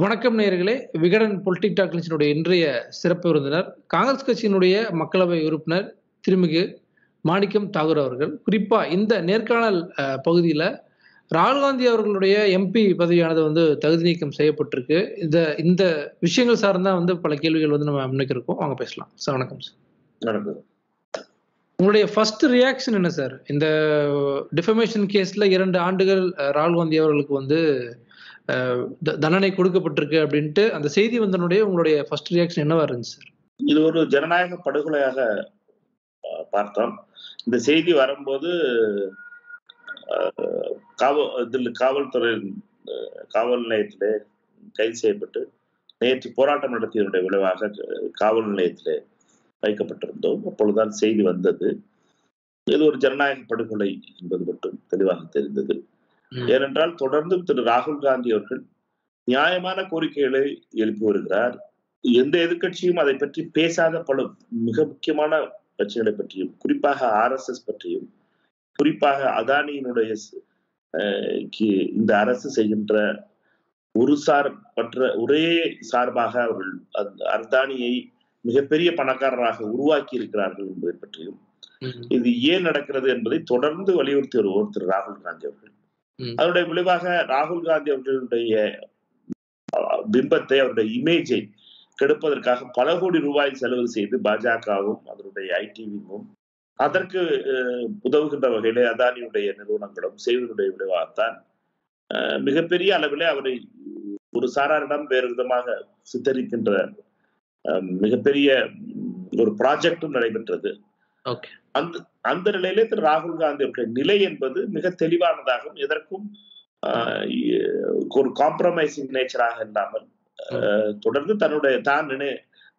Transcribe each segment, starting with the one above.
வணக்கம் நேயர்களே. Vikatan politic talk நிகழ்ச்சியினுடைய இன்றைய சிறப்பு விருந்தினர் காங்கிரஸ் கட்சியினுடைய மக்களவை உறுப்பினர் திருமிகு மாணிக்கம் தாகூர் அவர்கள். குறிப்பா இந்த நேர்காணல் பகுதியில ராகுல் காந்தி அவர்களுடைய எம்பி பதவியானது வந்து தகுதி நீக்கம் செய்யப்பட்டிருக்கு. இந்த இந்த விஷயங்கள் சார்ந்தா வந்து பல கேள்விகள் வந்து நம்ம முன்வைக்கிறோம் வாங்க பேசலாம். சார் வணக்கம் சார். உங்களுடைய ஃபர்ஸ்ட் ரியாக்ஷன் என்ன சார்? இந்த டிஃபமேஷன் கேஸ்ல இரண்டு ஆண்டுகள் ராகுல் காந்தி அவர்களுக்கு வந்து தண்டனை கொடுக்கப்பட்டிருக்கு அப்படின்ட்டு அந்த செய்தி வந்தனுடைய உங்களுடைய ஃபர்ஸ்ட் ரியாக்ஷன் என்னவா இருந்துச்சு சார் இது ஒரு ஜனநாயக படுகொலையாக பார்த்தோம். இந்த செய்தி வரும்போது காவல் இதில் காவல்துறை காவல் நிலையத்திலே கைது செய்யப்பட்டு நேற்று போராட்டம் நடத்தியதனுடைய விளைவாக காவல் நிலையத்திலே வைக்கப்பட்டிருந்தோம். அப்பொழுதுதான் செய்தி வந்தது. இது ஒரு ஜனநாயக படுகொலை என்பது மட்டும் தெளிவாக தெரிந்தது. ஏனென்றால் தொடர்ந்து திரு ராகுல் காந்தி அவர்கள் நியாயமான கோரிக்கைகளை எழுப்பி வருகிறார் எந்த எதிர்க்கட்சியும் அதை பற்றி பேசாத பல மிக முக்கியமான பிரச்சனைகளை பற்றியும் குறிப்பாக ஆர்எஸ்எஸ் பற்றியும் குறிப்பாக அதானியினுடைய இந்த அரசு செய்கின்ற ஒரு சார் பற்ற ஒரே சார்பாக அவர்கள் அர்தானியை மிகப்பெரிய பணக்காரராக உருவாக்கி இருக்கிறார்கள் என்பதை பற்றியும். இது ஏன் நடக்கிறது என்பதை தொடர்ந்து வலியுறுத்தி வருவோர் திரு ராகுல் காந்தி அவர்கள். அதனுடைய விளைவாக ராகுல் காந்தி அவர்களுடைய பிம்பத்தை அவருடைய இமேஜை கெடுப்பதற்காக பல கோடி ரூபாய் செலவு செய்து பாஜகவும் அதனுடைய ஐடிவியும் அதற்கு உதவுகின்ற வகையிலே அதானியுடைய நிறுவனங்களும் செய்வதனுடைய விளைவாகத்தான் மிகப்பெரிய அளவிலே அவரை ஒரு சாராரிடம் வேறு விதமாக சித்தரிக்கின்ற மிகப்பெரிய ஒரு ப்ராஜெக்டும் நடைபெற்றது. அந்த அந்த நிலையிலே திரு ராகுல் காந்தி அவருடைய நிலை என்பது மிக தெளிவானதாகும். எதற்கும் ஒரு காம்ப்ரமைசிங் நேச்சராக இல்லாமல் தொடர்ந்து தன்னுடைய தான் நினை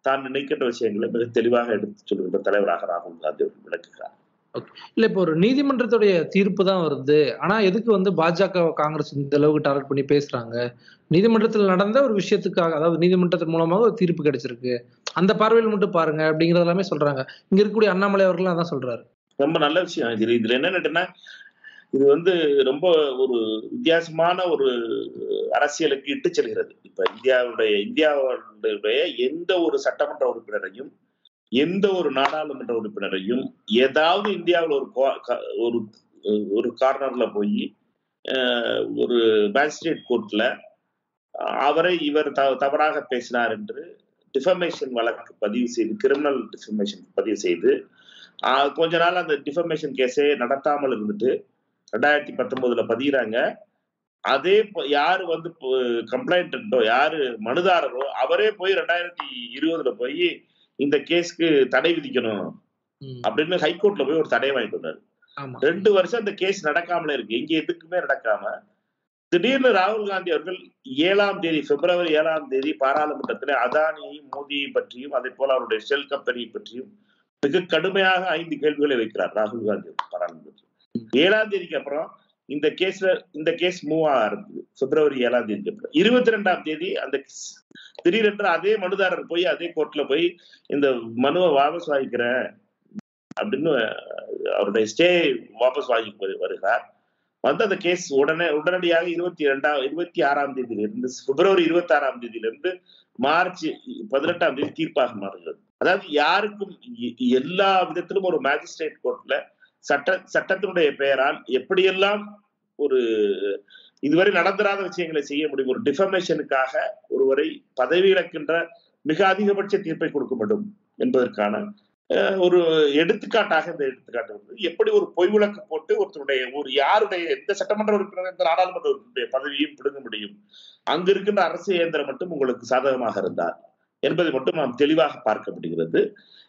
தான் நினைக்கின்ற விஷயங்களை மிக தெளிவாக எடுத்து சொல்கின்ற தலைவராக ராகுல் காந்தி விளக்குகிறார். இல்ல இப்போ ஒரு நீதிமன்றத்துடைய தீர்ப்பு தான் வருது. ஆனா எதுக்கு வந்து பாஜக காங்கிரஸ் இந்த அளவுக்கு டார்கெட் பண்ணி பேசுறாங்க? நீதிமன்றத்தில் நடந்த ஒரு விஷயத்துக்காக அதாவது நீதிமன்றத்தின் மூலமாக ஒரு தீர்ப்பு கிடைச்சிருக்கு. அந்த பார்வையில் மட்டும் பாருங்க அப்படிங்கறது எல்லாமே சொல்றாங்க. இங்க இருக்கக்கூடிய அண்ணாமலை அவர்கள் அதான் சொல்றாரு. ரொம்ப நல்ல விஷயம். இது இதுல என்னன்னா இது வந்து ரொம்ப ஒரு வித்தியாசமான ஒரு அரசியலுக்கு இட்டு செல்கிறது. இப்ப இந்தியாவுடைய இந்தியாவுடைய எந்த ஒரு சட்டமன்ற உறுப்பினரையும் எந்த ஒரு நாடாளுமன்ற உறுப்பினரையும் ஏதாவது இந்தியாவில் ஒரு கோ- ஒரு ஒரு கார்னர்ல போய் ஒரு மேஜிஸ்ட்ரேட் கோர்ட்ல அவரை இவர் தவறாக பேசினார் என்று டிஃபமேஷன் வழக்கு பதிவு செய்து கிரிமினல் டிஃபமேஷன் பதிவு செய்து கொஞ்ச நாள் அந்த டிஃபமேஷன் கேஸே நடத்தாமல் இருந்துட்டு ரெண்டாயிரத்தி பத்தொன்பதுல பதிகிறாங்க அதே யாரு வந்து கம்ப்ளைண்ட் யாரு மனுதாரரோ அவரே போய் ரெண்டாயிரத்தி இருபதுல போய் இந்த கேஸ்க்கு தடை விதிக்கணும். அப்படின்னு ஹைகோர்ட்ல போய் ஒரு தடை வாங்கிட்டு வந்தாரு. ரெண்டு வருஷம் அந்த கேஸ் நடக்காமலே இருக்கு. எங்க எதுக்குமே நடக்காம திடீர்னு ராகுல் காந்தி அவர்கள் ஏழாம் தேதி பிப்ரவரி ஏழாம் தேதி பாராளுமன்றத்தில் அதானியையும் மோடியை பற்றியும் அதே போல அவருடைய ஷெல் கம்பெனியை பற்றியும் மிக கடுமையாக ஐந்து கேள்விகளை வைக்கிறார் ராகுல் காந்தி பாராளுமன்றத்தில். ஏழாம் தேதிக்கு அப்புறம் இந்த கேஸ்ல இந்த கேஸ் மூவ் ஆக பிப்ரவரி ஏழாம் தேதி இருபத்தி ரெண்டாம் தேதி அந்த திடீரென்று அதே மனுதாரர் போய் அதே கோர்ட்ல போய் இந்த மனுவை வாபஸ் வாங்கிக்கிறேன் அப்படின்னு அவருடைய ஸ்டே வாபஸ் வாங்கி வருகிறார். வந்து அந்த கேஸ் உடனே உடனடியாக இருபத்தி ரெண்டாம் இருபத்தி ஆறாம் தேதியிலிருந்து பிப்ரவரி இருபத்தி ஆறாம் தேதியிலிருந்து மார்ச் பதினெட்டாம் தேதி தீர்ப்பாக மாறுகிறது. அதாவது யாருக்கும் எல்லா விதத்திலும் ஒரு மேஜிஸ்ட்ரேட் கோர்ட்ல சட்ட சட்டத்தினுடைய பெயரால் எப்படியெல்லாம் ஒரு இதுவரை நடந்திராத விஷயங்களை செய்ய முடியும் ஒரு டிஃபமேஷனுக்காக ஒருவரை பதவி இழக்கின்ற மிக அதிகபட்ச தீர்ப்பை கொடுக்க வேண்டும் என்பதற்கான அஹ், ஒரு எடுத்துக்காட்டாக இந்த எடுத்துக்காட்டு எப்படி ஒரு பொய் விளக்கு போட்டு ஒருத்தருடைய ஒரு யாருடைய எந்த சட்டமன்ற உறுப்பினர் எந்த நாடாளுமன்ற உறுப்பினருடைய பதவியையும் பிடுங்க முடியும். அங்கு இருக்கின்ற அரசு இயந்திரம் மட்டும் உங்களுக்கு சாதகமாக இருந்தார் என்பதை மட்டும் நாம் தெளிவாக பார்க்க முடிகிறது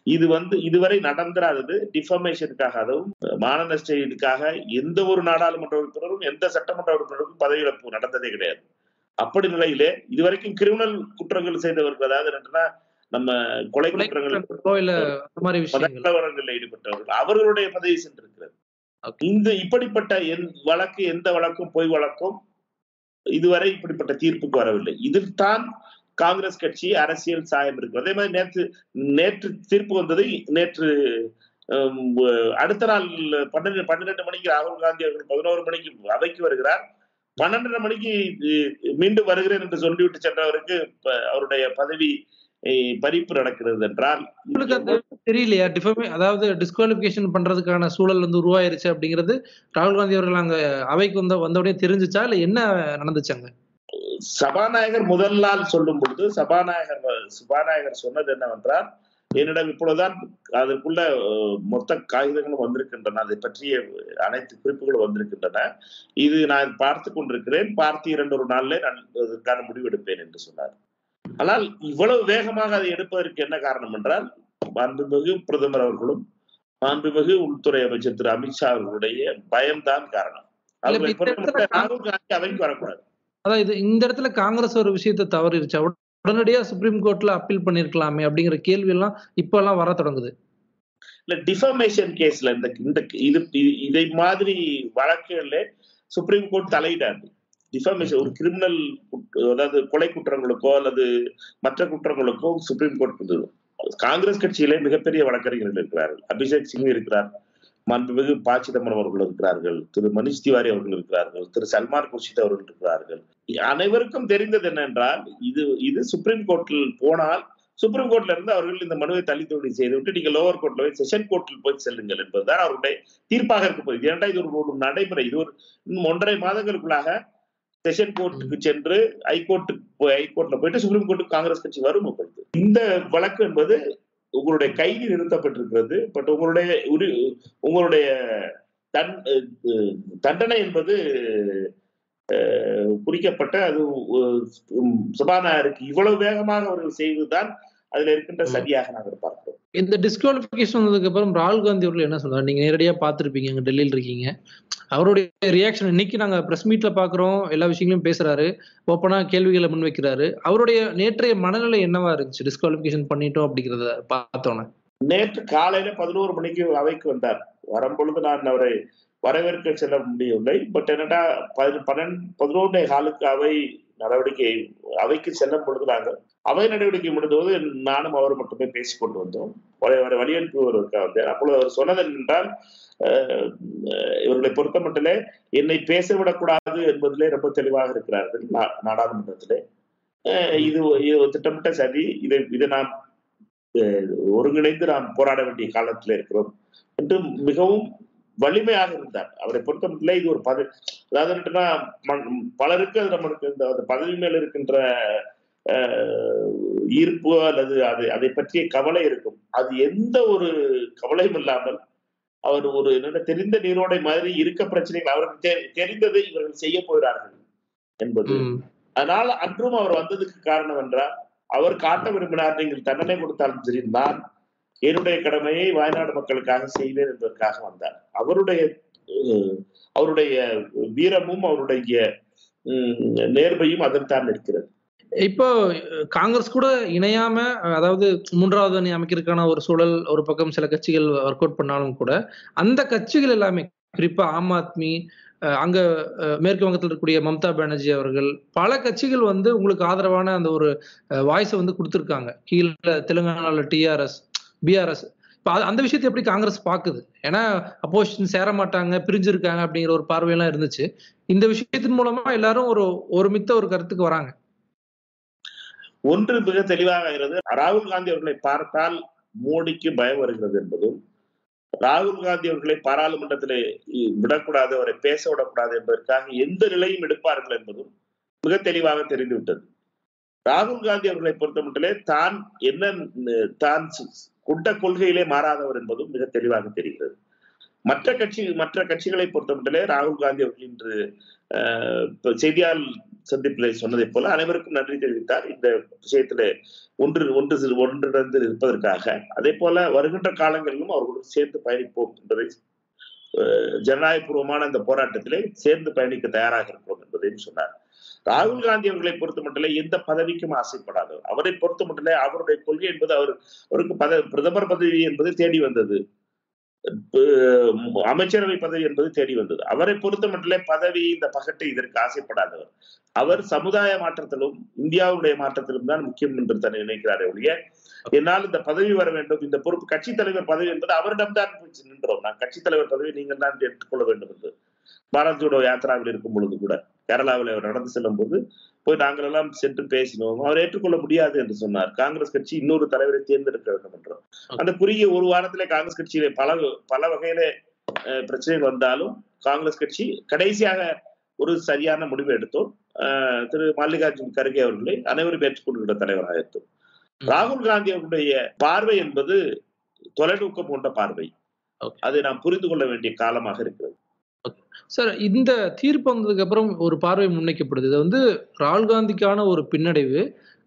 இது வந்து இதுவரை நடந்திராதது டிஃபர்மேஷனுக்காக அதுவும் மான நஷ்ட ஈடுக்காக எந்த ஒரு நாடாளுமன்ற உறுப்பினரும் எந்த சட்டமன்ற உறுப்பினருக்கும் பதவி இழப்பு நடந்ததே கிடையாது. அப்படி நிலையிலே இதுவரைக்கும் கிரிமினல் குற்றங்கள் செய்தவர்கள் அதாவது என்னன்னா நம்ம கொலை குற்றங்கள் ஈடுபட்டவர்கள் அவர்களுடைய பதவி சென்றிருக்கிறது. இந்த இப்படிப்பட்ட வழக்கு எந்த வழக்கும் பொய் வழக்கும் இதுவரை இப்படிப்பட்ட தீர்ப்புக்கு வரவில்லை. இதில் தான் காங்கிரஸ் கட்சி அரசியல் சாயம் இருக்கு. அதே மாதிரி நேற்று நேற்று தீர்ப்பு வந்தது நேற்று அடுத்த நாள் பன்னெண்டு பன்னிரெண்டு மணிக்கு ராகுல் காந்தி அவர்கள் பதினோரு மணிக்கு அவைக்கு வருகிறார். பன்னெண்டரை மணிக்கு மீண்டும் வருகிறேன் என்று சொல்லிவிட்டு சென்றவருக்கு அவருடைய பதவி பறிப்பு நடக்கிறது என்றால் உங்களுக்கு தெரியலையா? டிஃபமே அதாவது டிஸ்குவாலிபிகேஷன் பண்றதுக்கான சூழல் வந்து உருவாயிருச்சு அப்படிங்கிறது ராகுல் காந்தி அவர்கள் அங்க அவைக்கு வந்த வந்தவுடனே தெரிஞ்சுச்சா? இல்ல என்ன நடந்துச்சாங்க சபாநாயகர் முதல் நாள் சொல்லும் பொழுது சபாநாயகர் சபாநாயகர் சொன்னது என்னவென்றால் என்னிடம் இப்பொழுதுதான் அதற்குள்ள மொத்த காகிதங்களும் வந்திருக்கின்றன. அதை பற்றிய அனைத்து குறிப்புகளும் வந்திருக்கின்றன. இது நான் பார்த்து கொண்டிருக்கிறேன். பார்த்து இரண்டு ஒரு நாள்ல நான் அதற்கான முடிவெடுப்பேன் என்று சொன்னார். ஆனால் இவ்வளவு வேகமாக அதை எடுப்பதற்கு என்ன காரணம் என்றால் மாண்புமிகு பிரதமர் அவர்களும் மாண்புமிகு உள்துறை அமைச்சர் திரு அமித்ஷா அவர்களுடைய பயம்தான் காரணம். ராகுல் காந்தி அவைக்கு வரக்கூடாது. அதான் இது இந்த இடத்துல காங்கிரஸ் ஒரு விஷயத்த தவறிடுச்சா உடனடியா சுப்ரீம் கோர்ட்ல அப்பீல் பண்ணிருக்கலாமே அப்படிங்கிற கேள்வி எல்லாம் இப்ப எல்லாம் வர தொடங்குது. இல்ல டிஃபர்மேஷன் கேஸ்ல இந்த இந்த இது இதை மாதிரி வழக்குகள்ல சுப்ரீம் கோர்ட் தலையிடாது. டிஃபர்மேஷன் ஒரு கிரிமினல் அதாவது கொலை குற்றங்களுக்கோ அல்லது மற்ற குற்றங்களுக்கோ சுப்ரீம் கோர்ட் காங்கிரஸ் கட்சியிலே மிகப்பெரிய வழக்கறிஞர்கள் இருக்கிறார்கள். அபிஷேக் சிங் இருக்கிறார். மாண்புமிகு ப சிதம்பரம் அவர்கள் இருக்கிறார்கள் திரு மணிஷ் திவாரி அவர்கள் இருக்கிறார்கள் திரு சல்மான் குர்ஷித் அவர்கள் இருக்கிறார்கள். அனைவருக்கும் தெரிந்தது என்னென்றால் இது இது சுப்ரீம் கோர்ட்டில் போனால் சுப்ரீம் கோர்ட்ல இருந்து அவர்கள் இந்த மனுவை தள்ளி செய்து செய்துவிட்டு நீங்க லோவர் கோர்ட்ல போய் செஷன் கோர்ட்டில் போய் செல்லுங்கள் என்பதுதான் அவருடைய தீர்ப்பாக இருக்க போகுது ஏன்னா இது ஒரு நடைமுறை. இது ஒரு ஒன்றரை மாதங்களுக்குள்ளாக செஷன் கோர்ட்டுக்கு சென்று ஹைகோர்ட்டுக்கு போய் ஹைகோர்ட்ல போயிட்டு சுப்ரீம் கோர்ட்டுக்கு காங்கிரஸ் கட்சி வரும் இந்த வழக்கு என்பது உங்களுடைய கைது நிறுத்தப்பட்டிருக்கிறது. பட் உங்களுடைய உங்களுடைய தன் தண்டனை என்பது அஹ், குறிக்கப்பட்ட அது சபாநாயகருக்கு இவ்வளவு வேகமாக அவர்கள் செய்வதுதான் அதுல இருக்கின்ற சரியாக நாங்கள் பார்க்கிறோம். இந்த டிஸ்குவாலிபிகேஷன் வந்ததுக்கு அப்புறம் ராகுல் காந்தி அவர்கள் என்ன சொன்னார் நீங்க நேரடியா பார்த்திருப்பீங்க அங்க டெல்லியில் இருக்கீங்க. அவருடைய ரியாக்ஷன் இன்னைக்கு நாங்க பிரஸ் மீட்ல பாக்குறோம் எல்லா விஷயங்களையும் பேசுறாரு ஓப்பனா கேள்விகளை முன்வைக்கிறாரு. அவருடைய நேற்றைய மனநிலை என்னவா இருந்துச்சு? டிஸ்குவாலிபிகேஷன் பண்ணிட்டோம் அப்படிங்கிறத பார்த்தோன்னே. நேற்று காலையில பதினோரு மணிக்கு அவைக்கு வந்தார். வரும்பொழுது நான் அவரை வரவேற்க செல்ல முடியவில்லை. பட் என்னடா பன்னெண்டு பதினோரு காலுக்கு அவை நடவடிக்கை அவைக்கு செல்லும் பொழுது நாங்கள் அவை நடவடிக்கை முடிந்தபோது நானும் அவர் மட்டுமே பேசிக் கொண்டு வந்தோம். அவரை அவரை வந்து அப்பொழுது அவர் சொன்னது என்றால் அஹ், இவர்களை பொறுத்த மட்டிலே என்னை பேச விடக்கூடாது என்பதிலே ரொம்ப தெளிவாக இருக்கிறார்கள் நா- நாடாளுமன்றத்திலே. இது ஒரு திட்டமிட்ட சதி இதை இதை நாம் அஹ், ஒருங்கிணைந்து நாம் போராட வேண்டிய காலத்தில் இருக்கிறோம். என்று மிகவும் வலிமையாக இருந்தார். அவரை பொறுத்தமட்டில் இது ஒரு பதவி அதாவது பலருக்கு அது நம்மளுக்கு இந்த அந்த பதவி மேல் இருக்கின்ற ஈர்ப்பு அல்லது அது அதை பற்றிய கவலை இருக்கும். அது எந்த ஒரு கவலையும் இல்லாமல் அவர் ஒரு என்னென்ன தெரிந்த நீரோடை மாதிரி இருக்க பிரச்சனைகள் அவருக்கு தெரிந்ததை இவர்கள் செய்ய போகிறார்கள் என்பது. அதனால அன்றும் அவர் வந்ததுக்கு காரணம் என்றால் அவர் காட்ட விரும்பினார் நீங்கள் தண்டனை கொடுத்தாலும் சரி நான் என்னுடைய கடமையை வயநாடு மக்களுக்காக செய்வேன் என்பதற்காக வந்தார். அவருடைய அவருடைய வீரமும் அவருடைய நேர்மையும் அதன்தான் இருக்கிறது. இப்போ காங்கிரஸ் கூட இணையாம அதாவது மூன்றாவது அணி அமைக்கிறதுக்கான ஒரு சூழல் ஒரு பக்கம் சில கட்சிகள் ஒர்க் அவுட் பண்ணாலும் கூட அந்த கட்சிகள் எல்லாமே குறிப்பா ஆம் ஆத்மி அஹ், அங்க அஹ், மேற்கு வங்கத்தில் இருக்கக்கூடிய மம்தா பானர்ஜி அவர்கள் பல கட்சிகள் வந்து உங்களுக்கு ஆதரவான அந்த ஒரு வாய்ஸை வந்து கொடுத்துருக்காங்க. கீழே தெலுங்கானால டிஆர்எஸ் பிஆர்எஸ் இப்போ அந்த விஷயத்தை எப்படி காங்கிரஸ் பாக்குது? ஏன்னா அப்போசிஷன் சேர மாட்டாங்க பிரிஞ்சிருக்காங்க அப்படிங்கிற ஒரு பார்வையெல்லாம் இருந்துச்சு. இந்த விஷயத்தின் மூலமா எல்லாரும் ஒரு ஒருமித்த ஒரு கருத்துக்கு வராங்க. ஒன்று மிக தெளிவாக இருக்கிறது ராகுல் காந்தி அவர்களை பார்த்தால் மோடிக்கு பயம் வருகிறது என்பதும் ராகுல் காந்தி அவர்களை பாராளுமன்றத்திலே விடக்கூடாது அவரை பேச விடக்கூடாது என்பதற்காக எந்த நிலையும் எடுப்பார்கள் என்பதும் மிக தெளிவாக தெரிந்துவிட்டது. ராகுல் காந்தி அவர்களை பொறுத்தமட்டிலே தான் என்ன தான் கொண்ட கொள்கையிலே மாறாதவர் என்பதும் மிக தெளிவாக தெரிகிறது. மற்ற கட்சி மற்ற கட்சிகளை பொறுத்தமட்டிலே ராகுல் காந்தி அவர்கள் இன்று செய்தியால் சந்திப்பில் சொன்னதைப் போல அனைவருக்கும் நன்றி தெரிவித்தார். இந்த விஷயத்துல ஒன்று ஒன்று ஒன்றிணைந்து இருப்பதற்காக. அதே போல வருகின்ற காலங்களிலும் அவர்களுடன் சேர்ந்து பயணிப்போம் என்பதை ஜனநாயகபூர்வமான இந்த போராட்டத்திலே சேர்ந்து பயணிக்க தயாராக இருக்கிறோம் என்பதையும் சொன்னார். ராகுல் காந்தி அவர்களை பொறுத்த மட்டிலே எந்த பதவிக்கும் ஆசைப்படாதவர் அவரை பொறுத்த மட்டிலே அவருடைய கொள்கை என்பது அவர் அவருக்கு பத பிரதமர் பதவி என்பது தேடி வந்தது. அமைச்சரவை பதவி என்பது தேடி வந்தது. அவரை பொறுத்த மட்டிலே பதவி இந்த பகட்டை இதற்கு ஆசைப்படாதவர். அவர் சமுதாய மாற்றத்திலும் இந்தியாவுடைய மாற்றத்திலும் தான் முக்கியம் என்று தன்னை நினைக்கிறாரே ஒழிய என்னால் இந்த பதவி வர வேண்டும். இந்த பொறுப்பு கட்சி தலைவர் பதவி என்பது அவரிடம் தான் நின்றோம். நான் கட்சி தலைவர் பதவி நீங்கள் தான் எடுத்துக்கொள்ள வேண்டும் என்று. பாரத் ஜோடோ யாத்திராவில் இருக்கும் பொழுது கூட. கேரளாவில் அவர் நடந்து செல்லும் போது போய் நாங்கள் எல்லாம் சென்று பேசினோம். அவர் ஏற்றுக்கொள்ள முடியாது என்று சொன்னார். காங்கிரஸ் கட்சி இன்னொரு தலைவரை தேர்ந்தெடுக்க வேண்டும் என்றோம் அந்த குறுகிய ஒரு வாரத்திலே காங்கிரஸ் கட்சியிலே பல பல வகையில பிரச்சனைகள் வந்தாலும் காங்கிரஸ் கட்சி கடைசியாக ஒரு சரியான முடிவை எடுத்தோம். திரு மல்லிகார்ஜுன் கர்கே அவர்களை அனைவரும் ஏற்றுக்கொள்கிற தலைவராக எடுத்தோம். ராகுல் காந்தி அவருடைய பார்வை என்பது தொலைநோக்கம் கொண்ட பார்வை. அதை நாம் புரிந்து கொள்ள வேண்டிய காலமாக இருக்கிறது. சார் இந்த தீர்ப்பு வந்ததுக்கு அப்புறம் ஒரு பார்வை முன்வைக்கப்படுது. இது வந்து ராகுல் காந்திக்கான ஒரு பின்னடைவு.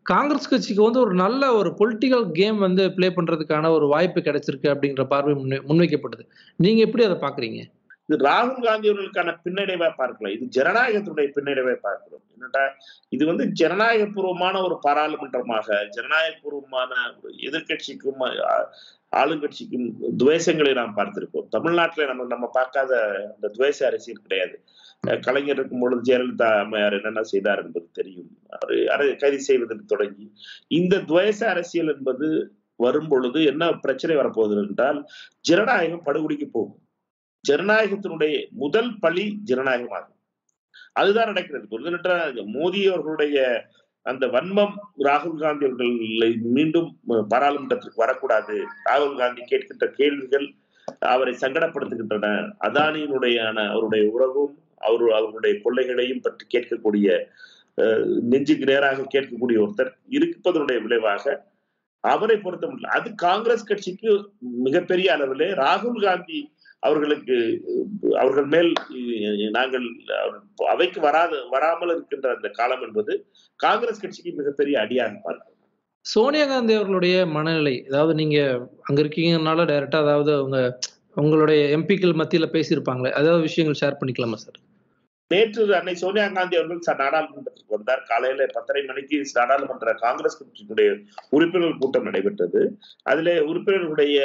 காங்கிரஸ் கட்சிக்கு வந்து ஒரு நல்ல ஒரு பொலிட்டிக்கல் கேம் வந்து ப்ளே பண்றதுக்கான ஒரு வாய்ப்பு கிடைச்சிருக்கு அப்படிங்கிற பார்வை முன்வைக்கப்படுது நீங்க எப்படி அதை பாக்குறீங்க இது ராகுல் காந்தி அவர்களுக்கான பின்னடைவை பார்க்கலாம். இது ஜனநாயகத்தினுடைய பின்னடைவை பார்க்கிறோம். என்னட்டா இது வந்து ஜனநாயகபூர்வமான ஒரு பாராளுமன்றமாக ஜனநாயகபூர்வமான எதிர்கட்சிக்கும் எதிர்க்கட்சிக்கும் ஆளுங்கட்சிக்கும் துவேஷங்களை நாம் பார்த்திருக்கோம் தமிழ்நாட்டில் நம்ம நம்ம பார்க்காத அந்த துவேஷ அரசியல் கிடையாது. கலைஞர் இருக்கும் பொழுது ஜெயலலிதா அம்மையார் என்னென்ன செய்தார் என்பது தெரியும். அவர் அரை- கைது செய்வதற்கு தொடங்கி இந்த துவேஷ அரசியல் என்பது வரும் பொழுது என்ன பிரச்சனை வரப்போகுது என்றால் ஜனநாயகம் படுகொடிக்கு போகும். ஜனநாயகத்தினுடைய முதல் பழி ஜனநாயகமாகும். அதுதான் நடக்கிறது. பொருத்தமற்ற மோடி அவர்களுடைய அந்த வன்மம் ராகுல் காந்தி அவர்களை மீண்டும் பாராளுமன்றத்திற்கு வரக்கூடாது. ராகுல் காந்தி கேட்கின்ற கேள்விகள் அவரை சங்கடப்படுத்துகின்றன. அதானியினுடைய அவருடைய உறவும் அவர் அவருடைய கொள்ளைகளையும் பற்றி கேட்கக்கூடிய அஹ், நெஞ்சுக்கு நேராக கேட்கக்கூடிய ஒருத்தர் இருப்பதனுடைய விளைவாக அவரை பொறுத்த முடியல. அது காங்கிரஸ் கட்சிக்கு மிகப்பெரிய அளவிலே ராகுல் காந்தி அவர்களுக்கு அவர்கள் மேல் நாங்கள் அவைக்கு வராத வராமல் இருக்கின்ற அந்த காலம் என்பது காங்கிரஸ் கட்சிக்கு மிகப்பெரிய அடியாக பார்க்கிறோம் சோனியா காந்தி அவர்களுடைய மனநிலை அதாவது நீங்க அங்க இருக்கீங்கனால டைரக்டா அதாவது அவங்க உங்களுடைய எம்பிக்கள் மத்தியில பேசியிருப்பாங்களே அதாவது விஷயங்கள் ஷேர் பண்ணிக்கலாமா சார் நேற்று அன்னை சோனியா காந்தி அவர்கள் நாடாளுமன்றத்திற்கு வந்தார். காலையில பத்தரை மணிக்கு நாடாளுமன்ற காங்கிரஸ் கட்சியினுடைய உறுப்பினர்கள் கூட்டம் நடைபெற்றது. அதிலே உறுப்பினர்களுடைய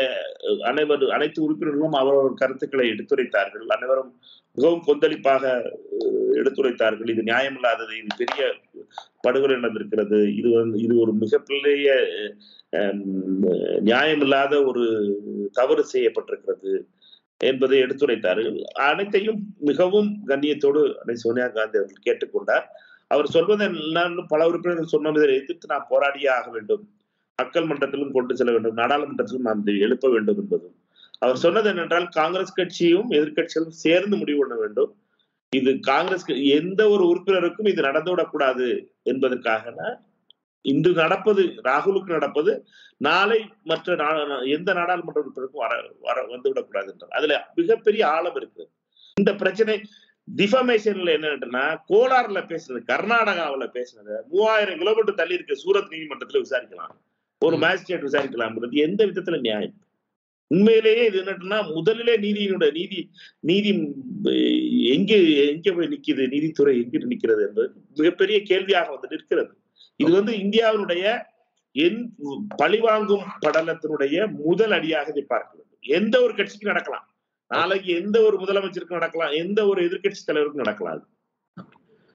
அனைவர் அனைத்து உறுப்பினர்களும் அவரவர் கருத்துக்களை எடுத்துரைத்தார்கள். அனைவரும் மிகவும் கொந்தளிப்பாக எடுத்துரைத்தார்கள். இது நியாயமில்லாதது இது பெரிய படுகொலை நடந்திருக்கிறது. இது வந்து இது ஒரு மிகப்பெரிய நியாயமில்லாத ஒரு தவறு செய்யப்பட்டிருக்கிறது. என்பதை எடுத்துரைத்தார்கள் அனைத்தையும் மிகவும் கண்ணியத்தோடு அன்னை சோனியா காந்தி அவர்கள் கேட்டுக்கொண்டார். அவர் சொல்வது என்னன்னு பல உறுப்பினர்கள் சொன்னதை எதிர்த்து நான் போராடியே ஆக வேண்டும். மக்கள் மன்றத்திலும் கொண்டு செல்ல வேண்டும். நாடாளுமன்றத்திலும் நாம் எழுப்ப வேண்டும் என்பதும். அவர் சொன்னது என்னென்றால் காங்கிரஸ் கட்சியும் எதிர்கட்சிகளும் சேர்ந்து முடிவு பண்ண வேண்டும். இது காங்கிரஸ் எந்த ஒரு உறுப்பினருக்கும் இது நடந்துவிடக்கூடாது என்பதற்காக இன்று நடப்பது ராகுலுக்கு நடப்பது நாளை மற்ற எந்த நாடாளுமன்ற உறுப்பினருக்கும் வர வர வந்துவிடக்கூடாது என்றார். அதுல மிகப்பெரிய ஆழம் இருக்கு. இந்த பிரச்சனை டிஃபமேஷன்ல என்னன்னா கோலார்ல பேசுனது கர்நாடகாவுல பேசுனது மூவாயிரம் கிலோமீட்டர் தள்ளி இருக்க சூரத் நீதிமன்றத்துல விசாரிக்கலாம். ஒரு. மேஜிஸ்ட்ரேட் விசாரிக்கலாம்ன்றது எந்த விதத்துல நியாயம்? உண்மையிலேயே இது என்னன்னா முதலிலே நீதியினுடைய நீதி நீதி எங்க எங்க போய் நிக்குது நீதித்துறை எங்க நிக்கிறது என்பது மிகப்பெரிய கேள்வியாக வந்து நிற்கிறது. இது வந்து இந்தியாவினுடைய என் பழிவாங்கும் படலத்தினுடைய முதல் அடியாக இதை பார்க்க வேண்டும் எந்த ஒரு கட்சிக்கும் நடக்கலாம். நாளைக்கு எந்த ஒரு முதலமைச்சருக்கும் நடக்கலாம். எந்த ஒரு எதிர்க்கட்சி தலைவருக்கும் நடக்கலாம்.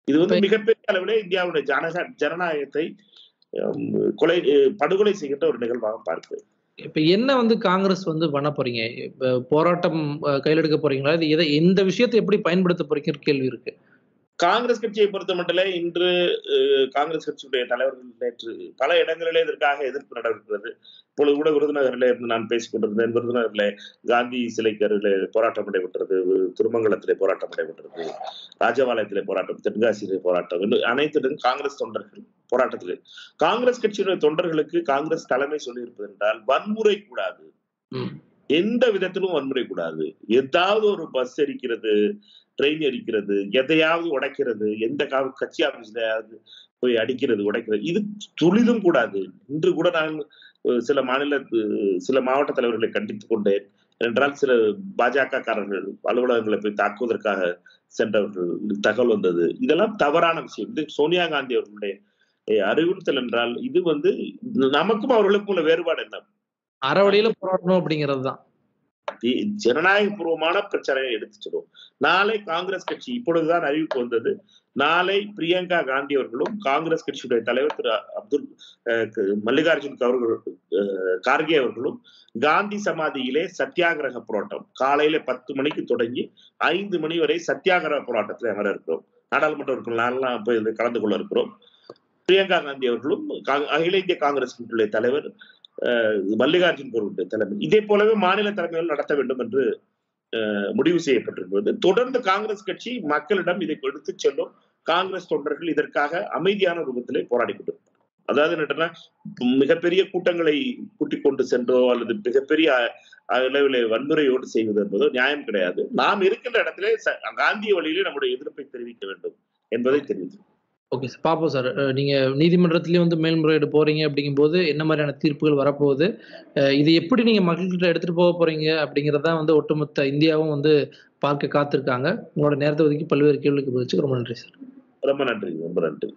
இது வந்து மிகப்பெரிய அளவிலே இந்தியாவுடைய ஜனக ஜனநாயகத்தை கொலை படுகொலை செய்கின்ற ஒரு நிகழ்வாக பார்க்கிறேன் இப்ப என்ன வந்து காங்கிரஸ் வந்து பண்ண போறீங்க? போராட்டம் கையில் எடுக்க போறீங்களா? இது எதை இந்த விஷயத்தை எப்படி பயன்படுத்த போறீங்க கேள்வி இருக்கு. காங்கிரஸ் கட்சியை பொறுத்த மட்டும் இன்று காங்கிரஸ் கட்சியுடைய தலைவர்கள் நேற்று பல இடங்களிலே இதற்காக எதிர்ப்பு நடக்கிறது இப்பொழுது கூட விருதுநகரிலே இருந்து நான் பேசிக் கொண்டிருந்தேன். விருதுநகரிலே காந்தி சிலைக்கு அருகிலே போராட்டம் நடைபெற்றது திருமங்கலத்திலே போராட்டம் நடைபெற்றது ராஜபாளையத்திலே போராட்டம் தென்காசியிலே போராட்டம் இன்னும் அனைத்திலும் காங்கிரஸ் தொண்டர்கள் போராட்டத்திலே. காங்கிரஸ் கட்சியினுடைய தொண்டர்களுக்கு காங்கிரஸ் தலைமை சொல்லியிருப்பது என்றால் வன்முறை கூடாது. எந்த விதத்திலும் வன்முறை கூடாது. ஏதாவது ஒரு பஸ் எரிக்கிறது ட்ரெயின் அடிக்கிறது எதையாவது உடைக்கிறது எந்த கா- கட்சி ஆபீஸ்ல போய் அடிக்கிறது உடைக்கிறது இது துளிதும் கூடாது. இன்று கூட நான் சில மாநில சில மாவட்ட தலைவர்களை கண்டித்துக் கொண்டேன். என்றால் சில பாஜக காரர்கள் அலுவலகங்களை போய் தாக்குவதற்காக சென்றவர்கள் தகவல் வந்தது. இதெல்லாம் தவறான விஷயம். இது சோனியா காந்தி அவர்களுடைய அறிவுறுத்தல் என்றால் இது வந்து நமக்கும் அவர்களுக்கும் உள்ள வேறுபாடு என்ன? அறவழியில போராடணும் அப்படிங்கிறது தான் ஜனநாயகபூர்வமான பிரச்சனையை எடுத்து சொல்லுவோம். நாளை காங்கிரஸ் கட்சி இப்பொழுதுதான் அறிவிப்பு வந்தது. நாளை பிரியங்கா காந்தி அவர்களும் காங்கிரஸ் கட்சியுடைய தலைவர் திரு அப்துல் மல்லிகார்ஜுன் அவர்கள் கார்கே அவர்களும் காந்தி சமாதியிலே சத்தியாகிரக போராட்டம் காலையில பத்து மணிக்கு தொடங்கி ஐந்து மணி வரை சத்தியாகிரக போராட்டத்தில் அமர இருக்கிறோம். நாடாளுமன்ற உறுப்பினர்லாம் போய் கலந்து கொள்ள இருக்கிறோம். பிரியங்கா காந்தி அவர்களும் அகில இந்திய காங்கிரஸ் கட்சியுடைய தலைவர் மல்லிகார்ஜுன் கோர்வுடைய தலைமை. இதே போலவே மாநில தலைமைகள் நடத்த வேண்டும் என்று முடிவு செய்யப்பட்டிருக்கிறது. தொடர்ந்து காங்கிரஸ் கட்சி மக்களிடம் இதை எடுத்துச் செல்லும் காங்கிரஸ் தொண்டர்கள் இதற்காக அமைதியான ரூபத்திலே போராடி கொண்டிருப்பார் அதாவது என்னன்னா மிகப்பெரிய கூட்டங்களை கூட்டிக் கொண்டு சென்றோ அல்லது மிகப்பெரிய அ- அளவிலே வன்முறையோடு செய்வது என்பதோ நியாயம் கிடையாது. நாம் இருக்கின்ற இடத்திலே காந்திய வழியிலே நம்முடைய எதிர்ப்பை தெரிவிக்க வேண்டும் என்பதை தெரிவித்து ஓகே சார் பார்ப்போம் சார் நீங்கள் நீங்க வந்து மேல்முறையீடு போறீங்க அப்படிங்கும்போது என்ன மாதிரியான தீர்ப்புகள் வரப்போகுது? அஹ் இது எப்படி நீங்க மக்கள்கிட்ட எடுத்துட்டு போக போறீங்க அப்படிங்கறத வந்து ஒட்டுமொத்த இந்தியாவும் வந்து பார்க்க காத்திருக்காங்க. உங்களோட நேரத்தை ஒதுக்கி பல்வேறு கேள்விக்கு பதிலுக்கு ரொம்ப நன்றி சார் ரொம்ப நன்றி ரொம்ப நன்றி.